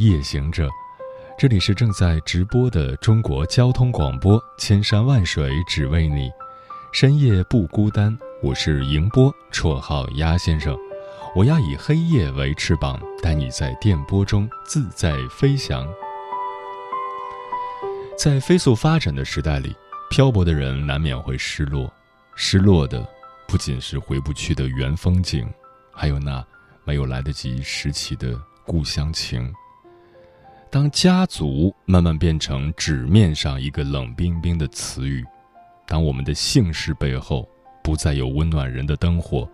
夜行者，这里是正在直播的中国交通广播，千山万水只为你，深夜不孤单。我是迎波，绰号鸭先生。我要以黑夜为翅膀，带你在电波中自在飞翔。在飞速发展的时代里，漂泊的人难免会失落，失落的不仅是回不去的原风景，还有那没有来得及拾起的。故乡情。当家族慢慢变成纸面上一个冷冰冰的词语，当我们的姓氏背后不再有温暖人的灯火，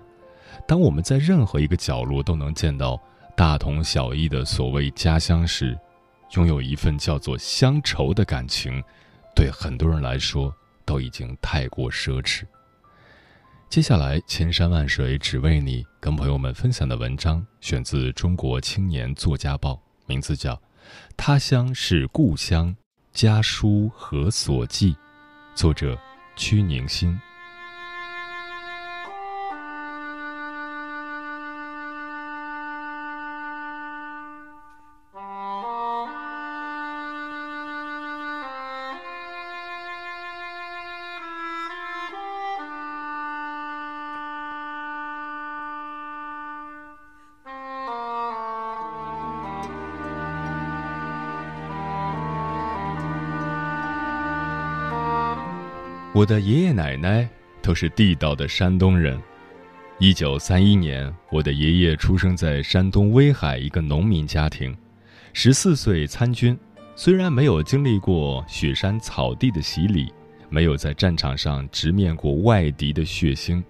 当我们在任何一个角落都能见到大同小异的所谓家乡时，拥有一份叫做乡愁的感情，对很多人来说都已经太过奢侈。接下来，千山万水只为你，跟朋友们分享的文章选自《中国青年作家报》，名字叫《他乡是故乡，家书何所寄》，作者屈宁心。我的爷爷奶奶都是地道的山东人。一九三一年，我的爷爷出生在山东威海一个农民家庭，十四岁参军。虽然没有经历过雪山草地的洗礼，没有在战场上直面过外敌的血腥，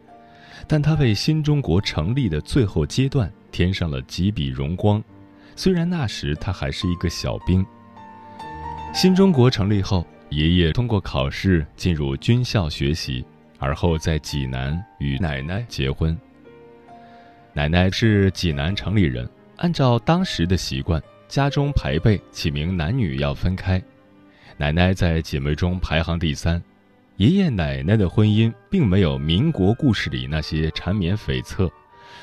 但他为新中国成立的最后阶段添上了几笔荣光。虽然那时他还是一个小兵。新中国成立后。爷爷通过考试进入军校学习，而后在济南与奶奶结婚。奶奶是济南城里人，按照当时的习惯，家中排辈起名男女要分开。奶奶在姐妹中排行第三。爷爷奶奶的婚姻并没有民国故事里那些缠绵悱恻，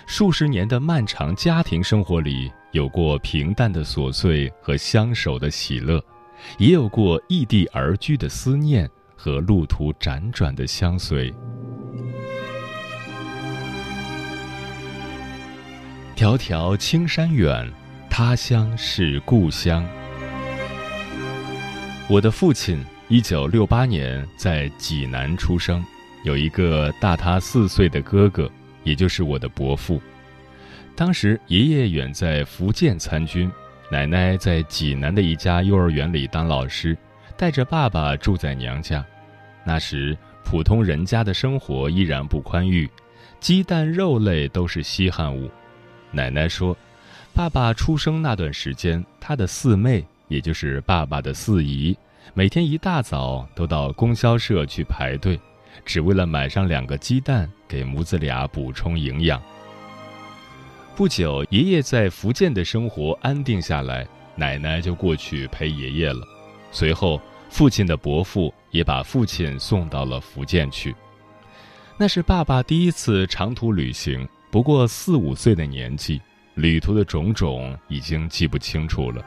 数十年的漫长家庭生活里，有过平淡的琐碎和相守的喜乐。也有过异地而居的思念和路途辗转的相随。迢迢青山远，他乡是故乡。我的父亲一九六八年在济南出生，有一个大他四岁的哥哥，也就是我的伯父。当时爷爷远在福建参军。奶奶在济南的一家幼儿园里当老师，带着爸爸住在娘家。那时普通人家的生活依然不宽裕，鸡蛋、肉类都是稀罕物。奶奶说，爸爸出生那段时间，他的四妹，也就是爸爸的四姨，每天一大早都到供销社去排队，只为了买上两个鸡蛋给母子俩补充营养。不久，爷爷在福建的生活安定下来，奶奶就过去陪爷爷了。随后，父亲的伯父也把父亲送到了福建去。那是爸爸第一次长途旅行，不过四五岁的年纪，旅途的种种已经记不清楚了，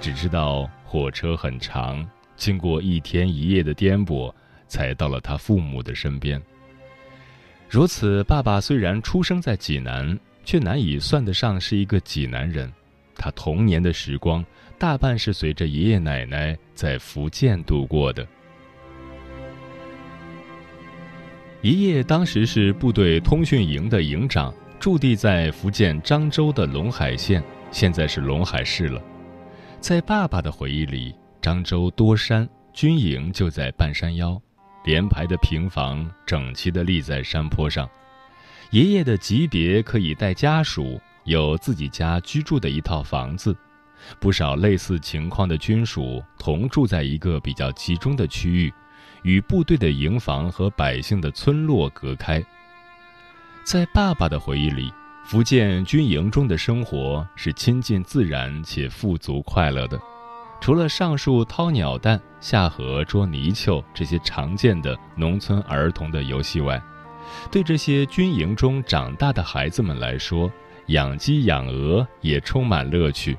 只知道火车很长，经过一天一夜的颠簸，才到了他父母的身边。如此，爸爸虽然出生在济南。却难以算得上是一个济南人，他童年的时光大半是随着爷爷奶奶在福建度过的。爷爷当时是部队通讯营的营长，驻地在福建漳州的龙海县，现在是龙海市了。在爸爸的回忆里，漳州多山，军营就在半山腰，连排的平房整齐地立在山坡上。爷爷的级别可以带家属，有自己家居住的一套房子，不少类似情况的军属同住在一个比较集中的区域，与部队的营房和百姓的村落隔开。在爸爸的回忆里，福建军营中的生活是亲近自然且富足快乐的。除了上树掏鸟蛋、下河捉泥鳅这些常见的农村儿童的游戏外，对这些军营中长大的孩子们来说，养鸡养鹅也充满乐趣。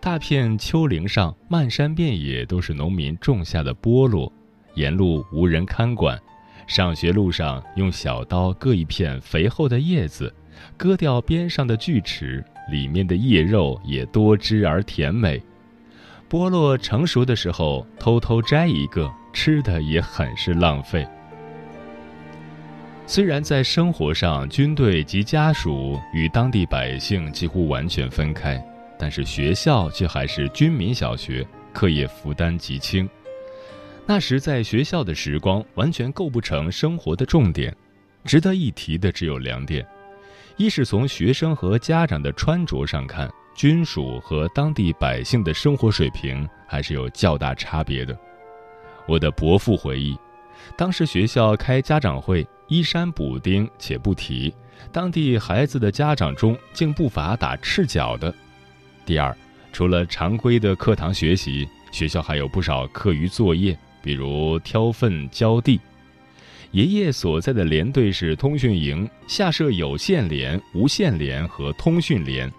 大片丘陵上漫山遍野都是农民种下的菠萝，沿路无人看管。上学路上用小刀割一片肥厚的叶子，割掉边上的锯齿，里面的叶肉也多汁而甜美。菠萝成熟的时候，偷偷摘一个，吃的也很是浪费。虽然在生活上，军队及家属与当地百姓几乎完全分开，但是学校却还是军民小学，课业负担极轻。那时在学校的时光完全构不成生活的重点。值得一提的只有两点：一是从学生和家长的穿着上看。军属和当地百姓的生活水平还是有较大差别的。我的伯父回忆，当时学校开家长会，衣衫补丁且不提，当地孩子的家长中竟不乏打赤脚的。第二，除了常规的课堂学习，学校还有不少课余作业，比如挑粪、浇地。爷爷所在的连队是通讯营，下设有线连、无线连和通讯连。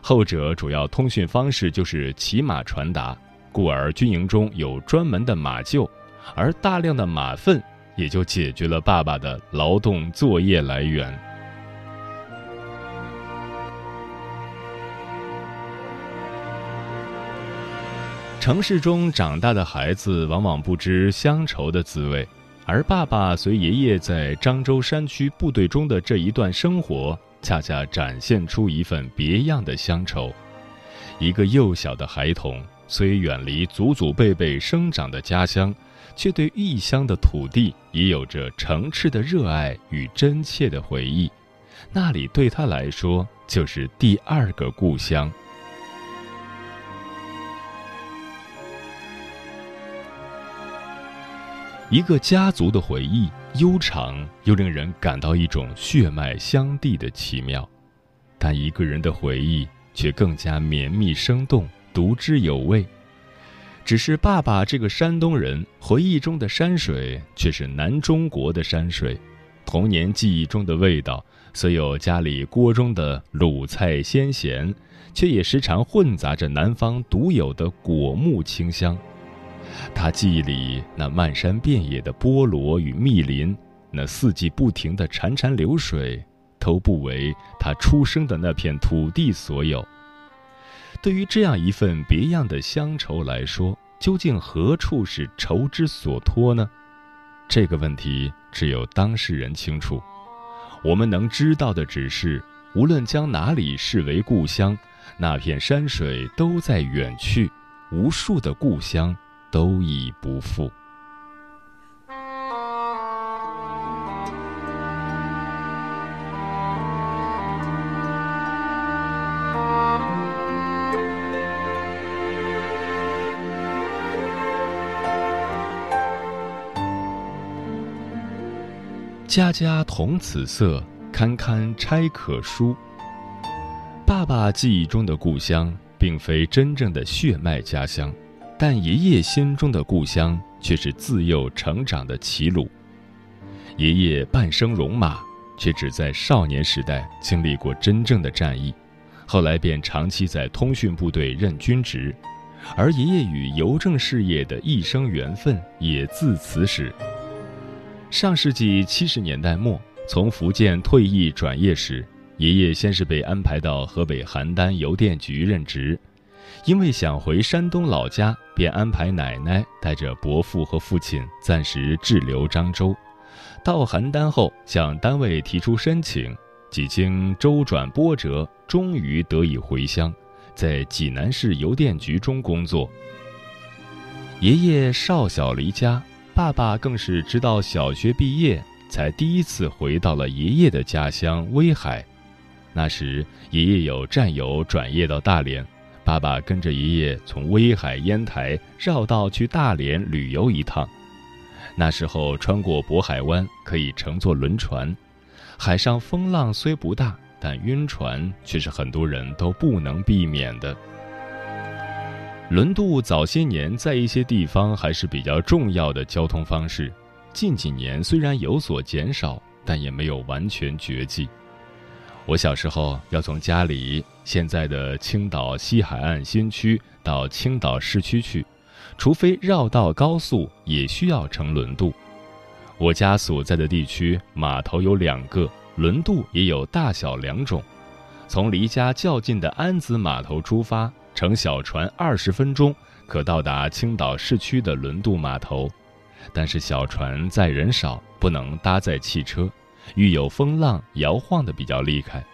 后者主要通讯方式就是骑马传达，故而军营中有专门的马厩，而大量的马粪也就解决了爸爸的劳动作业来源。城市中长大的孩子往往不知乡愁的滋味，而爸爸随爷爷在漳州山区部队中的这一段生活。恰恰展现出一份别样的乡愁。一个幼小的孩童，虽远离祖祖辈辈生长的家乡，却对异乡的土地也有着诚挚的热爱与真切的回忆。那里对他来说，就是第二个故乡。一个家族的回忆，悠长又令人感到一种血脉相递的奇妙；但一个人的回忆却更加绵密生动，读之有味。只是爸爸这个山东人，回忆中的山水却是南中国的山水，童年记忆中的味道，虽有家里锅中的卤菜鲜咸，却也时常混杂着南方独有的果木清香。他记忆里那漫山遍野的菠萝与密林，那四季不停的潺潺流水，都不为他出生的那片土地所有。对于这样一份别样的乡愁来说，究竟何处是愁之所托呢？这个问题只有当事人清楚。我们能知道的只是，无论将哪里视为故乡，那片山水都在远去，无数的故乡。都已不复。家家同此色，堪堪拆可书。爸爸记忆中的故乡，并非真正的血脉家乡。但爷爷心中的故乡却是自幼成长的齐鲁。爷爷半生戎马，却只在少年时代经历过真正的战役，后来便长期在通讯部队任军职，而爷爷与邮政事业的一生缘分也自此始。上世纪七十年代末，从福建退役转业时，爷爷先是被安排到河北邯郸邮电局任职。因为想回山东老家，便安排奶奶带着伯父和父亲暂时滞留漳州。到邯郸后，向单位提出申请，几经周转波折，终于得以回乡，在济南市邮电局中工作。爷爷少小离家，爸爸更是直到小学毕业才第一次回到了爷爷的家乡威海。那时爷爷有战友转业到大连，爸爸跟着爷爷从威海烟台绕道去大连旅游一趟。那时候穿过渤海湾可以乘坐轮船，海上风浪虽不大，但晕船却是很多人都不能避免的。轮渡早些年在一些地方还是比较重要的交通方式，近几年虽然有所减少，但也没有完全绝迹。我小时候要从家里现在的青岛西海岸新区到青岛市区去，除非绕道高速，也需要乘轮渡。我家所在的地区码头有两个，轮渡也有大小两种。从离家较近的安子码头出发。乘小船二十分钟可到达青岛市区的轮渡码头，但是小船载人少，不能搭载汽车，遇有风浪摇晃的比较厉害。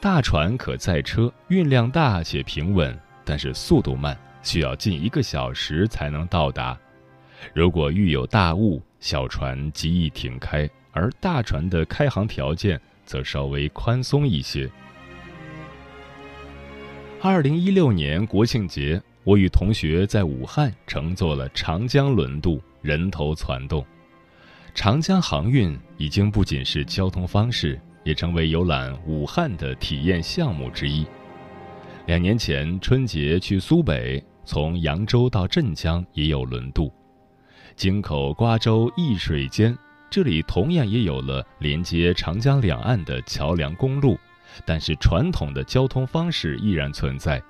大船可载车，运量大且平稳，但是速度慢，需要近一个小时才能到达。如果遇有大雾，小船极易停开，而大船的开航条件则稍微宽松一些。二零一六年国庆节，我与同学在武汉乘坐了长江轮渡，人头攒动。长江航运已经不仅是交通方式，也成为游览武汉的体验项目之一。两年前春节去苏北，从扬州到镇江也有轮渡。京口瓜州易水间，这里同样也有了连接长江两岸的桥梁公路。但是传统的交通方式依然存在，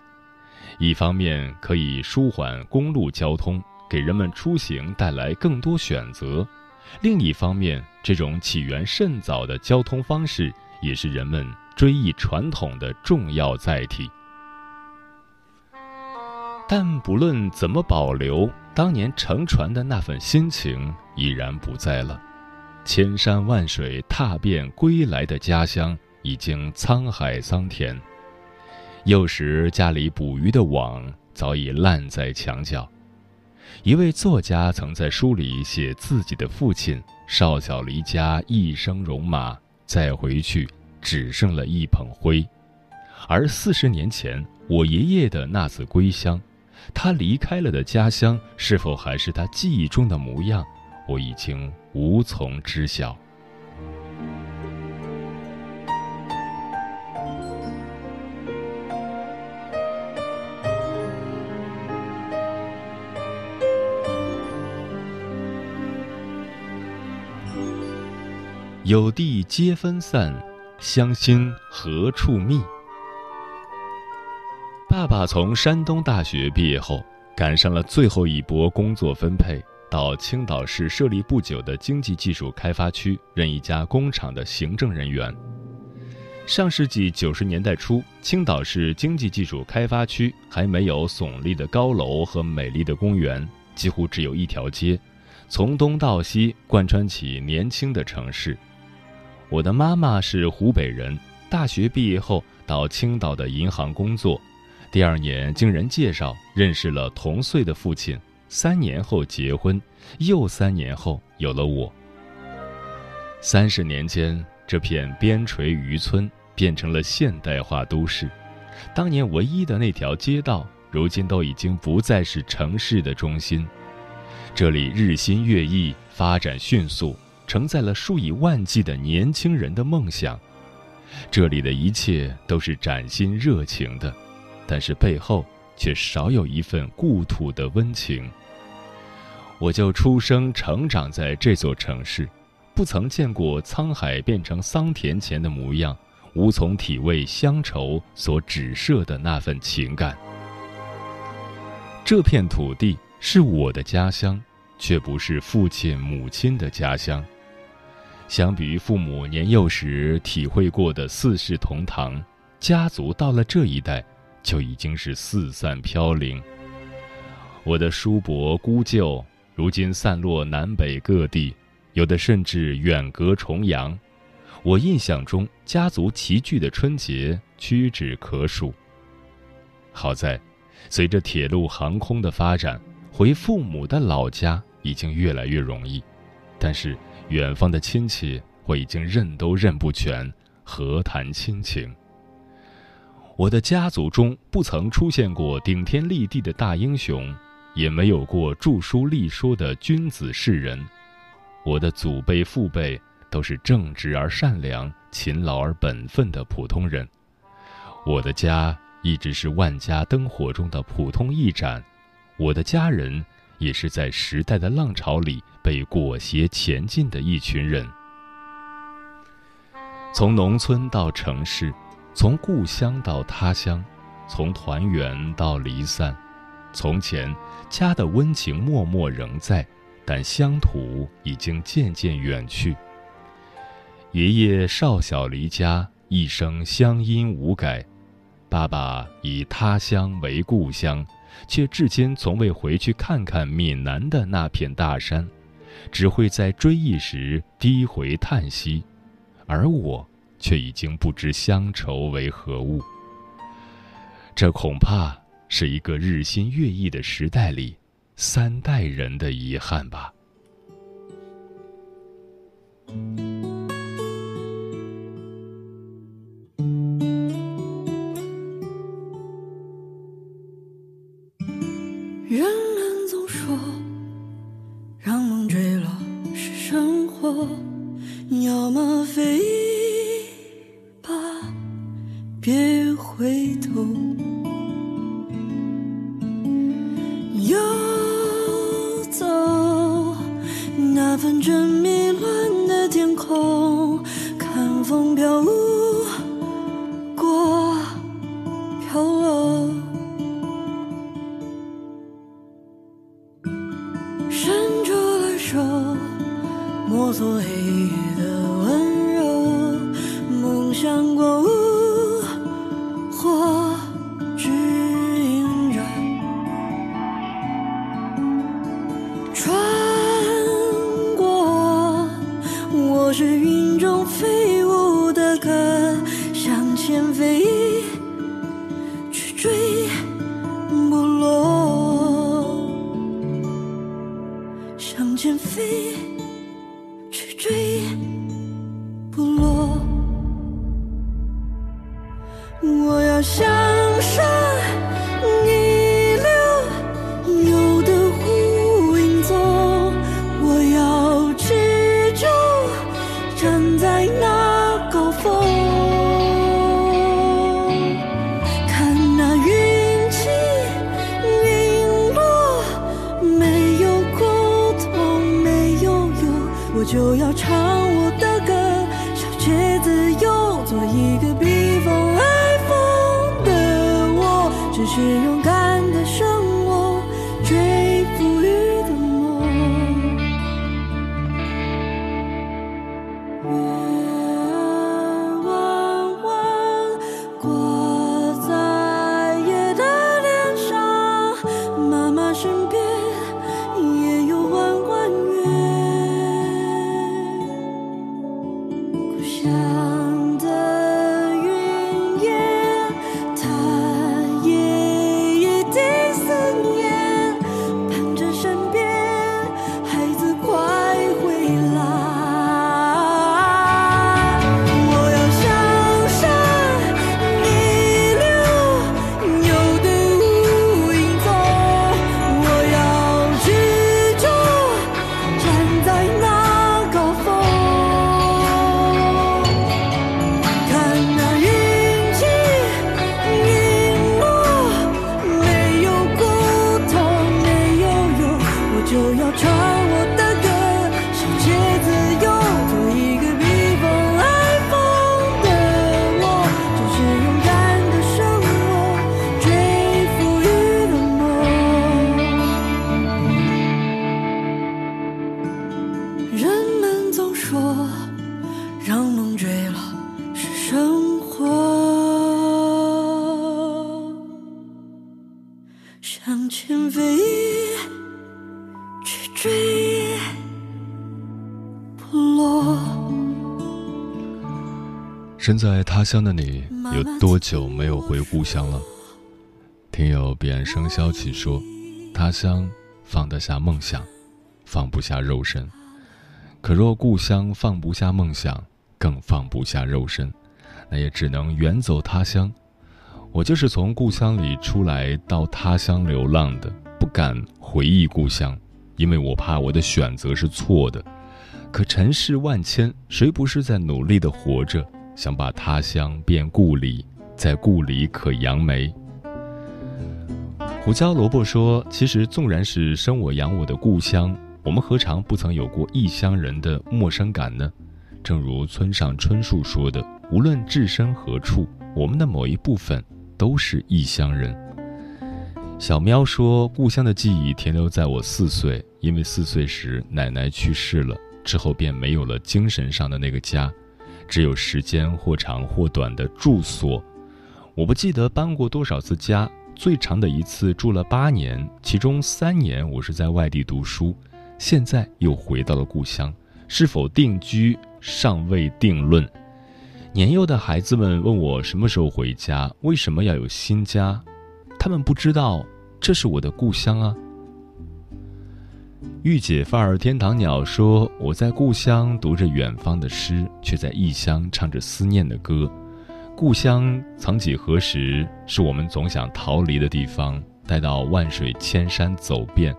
一方面可以舒缓公路交通，给人们出行带来更多选择；另一方面，这种起源甚早的交通方式也是人们追忆传统的重要载体。但不论怎么保留，当年乘船的那份心情已然不在了。千山万水踏遍归来的家乡。已经沧海桑田，幼时家里捕鱼的网早已烂在墙角。一位作家曾在书里写自己的父亲少小离家，一生戎马，再回去只剩了一捧灰。而四十年前我爷爷的那次归乡，他离开了的家乡是否还是他记忆中的模样，我已经无从知晓。有地皆分散，乡心何处觅？爸爸从山东大学毕业后，赶上了最后一波工作分配，到青岛市设立不久的经济技术开发区任一家工厂的行政人员。上世纪九十年代初，青岛市经济技术开发区还没有耸立的高楼和美丽的公园，几乎只有一条街，从东到西贯穿起年轻的城市。我的妈妈是湖北人，大学毕业后到青岛的银行工作，第二年经人介绍认识了同岁的父亲，三年后结婚，又三年后有了我。三十年间，这片边陲渔村变成了现代化都市，当年唯一的那条街道，如今都已经不再是城市的中心，这里日新月异，发展迅速。承载了数以万计的年轻人的梦想，这里的一切都是崭新热情的，但是背后却少有一份故土的温情。我就出生成长在这座城市，不曾见过沧海变成桑田前的模样，无从体味乡愁所指涉的那份情感。这片土地是我的家乡，却不是父亲母亲的家乡。相比于父母年幼时体会过的四世同堂，家族到了这一代，就已经是四散飘零。我的叔伯姑舅如今散落南北各地，有的甚至远隔重洋。我印象中，家族齐聚的春节屈指可数。好在，随着铁路航空的发展，回父母的老家已经越来越容易，但是。远方的亲戚，我已经认都认不全，何谈亲情？我的家族中不曾出现过顶天立地的大英雄，也没有过著书立说的君子士人。我的祖辈父辈都是正直而善良、勤劳而本分的普通人。我的家一直是万家灯火中的普通一盏，我的家人也是在时代的浪潮里被裹挟前进的一群人。从农村到城市。从故乡到他乡，从团圆到离散，从前家的温情脉脉仍在，但乡土已经渐渐远去。爷爷少小离家，一生乡音无改；爸爸以他乡为故乡，却至今从未回去看看闽南的那片大山，只会在追忆时低回叹息。而我。却已经不知乡愁为何物。这恐怕是一个日新月异的时代里三代人的遗憾吧。我就要唱我的歌，小且自由，做一个避风爱风的我，只是用身在他乡的你，有多久没有回故乡了？听友彼岸生消息说，他乡放得下梦想，放不下肉身。可若故乡放不下梦想，更放不下肉身，那也只能远走他乡。我就是从故乡里出来到他乡流浪的，不敢回忆故乡，因为我怕我的选择是错的。可尘世万千，谁不是在努力的活着，想把他乡变故里，在故里可扬眉。胡椒萝卜说：“其实纵然是生我养我的故乡，我们何尝不曾有过异乡人的陌生感呢？正如村上春树说的，无论置身何处，我们的某一部分。”都是异乡人。小喵说：“故乡的记忆停留在我四岁，因为四岁时奶奶去世了，之后便没有了精神上的那个家，只有时间或长或短的住所。我不记得搬过多少次家，最长的一次住了八年，其中三年我是在外地读书，现在又回到了故乡，是否定居尚未定论。”年幼的孩子们问我什么时候回家，为什么要有新家？他们不知道这是我的故乡啊。御姐范儿天堂鸟说：“我在故乡读着远方的诗，却在异乡唱着思念的歌。故乡曾几何时是我们总想逃离的地方，待到万水千山走遍，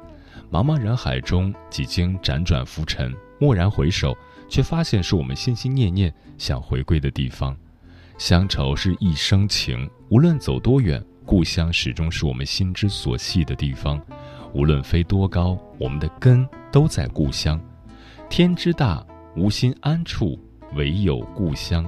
茫茫人海中几经辗转浮沉，蓦然回首。”却发现是我们心心念念想回归的地方，乡愁是一生情，无论走多远，故乡始终是我们心之所系的地方。无论飞多高，我们的根都在故乡。天之大，无心安处，唯有故乡。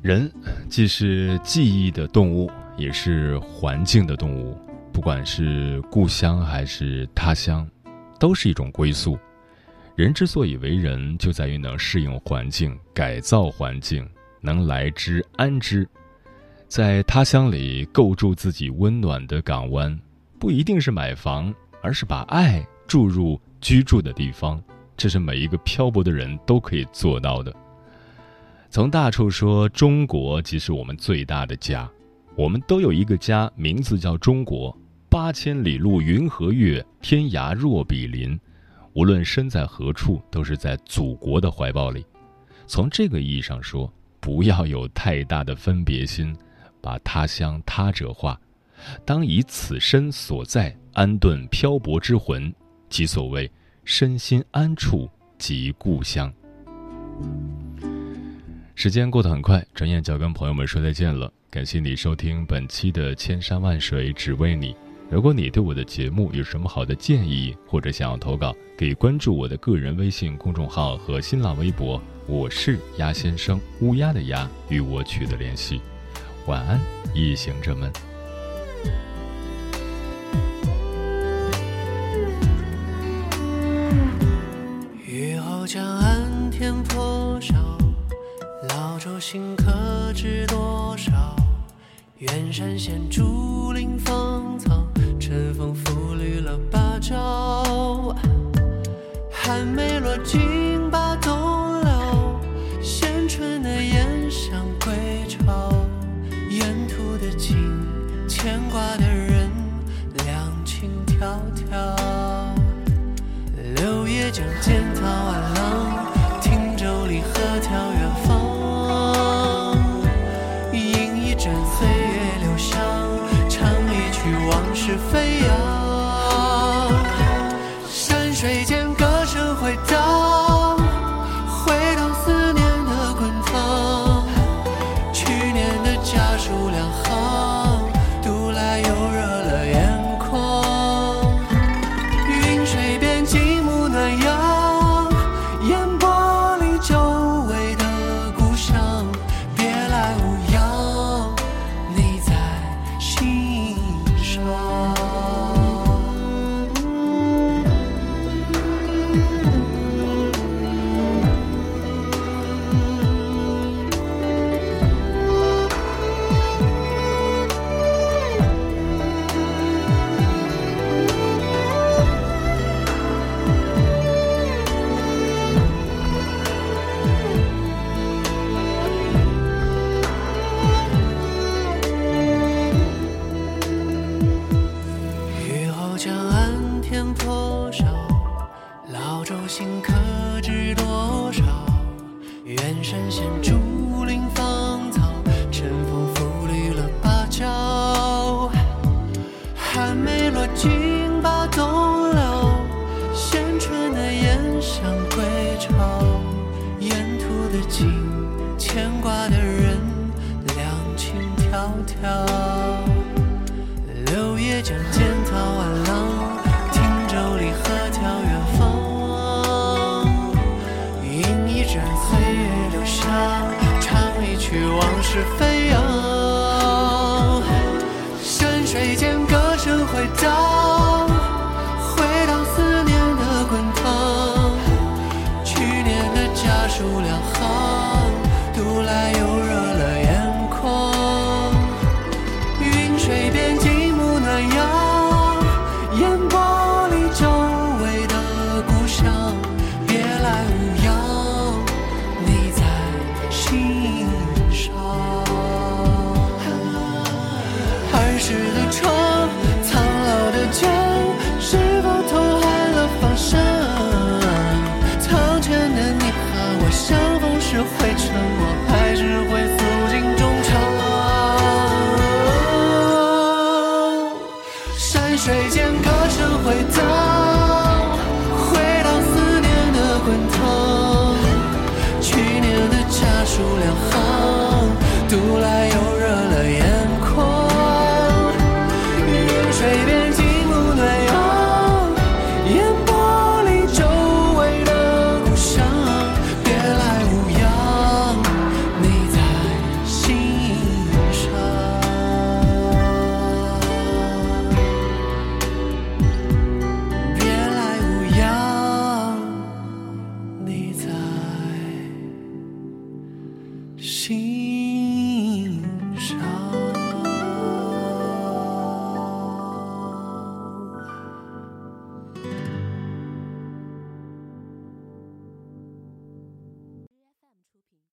人既是记忆的动物，也是环境的动物，不管是故乡还是他乡。都是一种归宿。人之所以为人，就在于能适应环境、改造环境，能来之安之，在他乡里构筑自己温暖的港湾。不一定是买房，而是把爱注入居住的地方。这是每一个漂泊的人都可以做到的。从大处说，中国即是我们最大的家。我们都有一个家，名字叫中国。八千里路云和月，天涯若比邻。无论身在何处，都是在祖国的怀抱里。从这个意义上说，不要有太大的分别心，把他乡他者化，当以此身所在安顿漂泊之魂，即所谓身心安处即故乡。时间过得很快，转眼就要跟朋友们说再见了。感谢你收听本期的《千山万水只为你》。如果你对我的节目有什么好的建议，或者想要投稿，可以关注我的个人微信公众号和新浪微博。我是鸭先生，乌鸦的鸭，与我取得联系。晚安，夜行者们。雨后江岸天破晓，老舟新客知多少？远山现竹林芳草。春风拂绿了芭蕉，寒梅落尽江间涛万浪，汀州离合眺远方，饮一盏岁月留香，唱一曲往事飞。扬。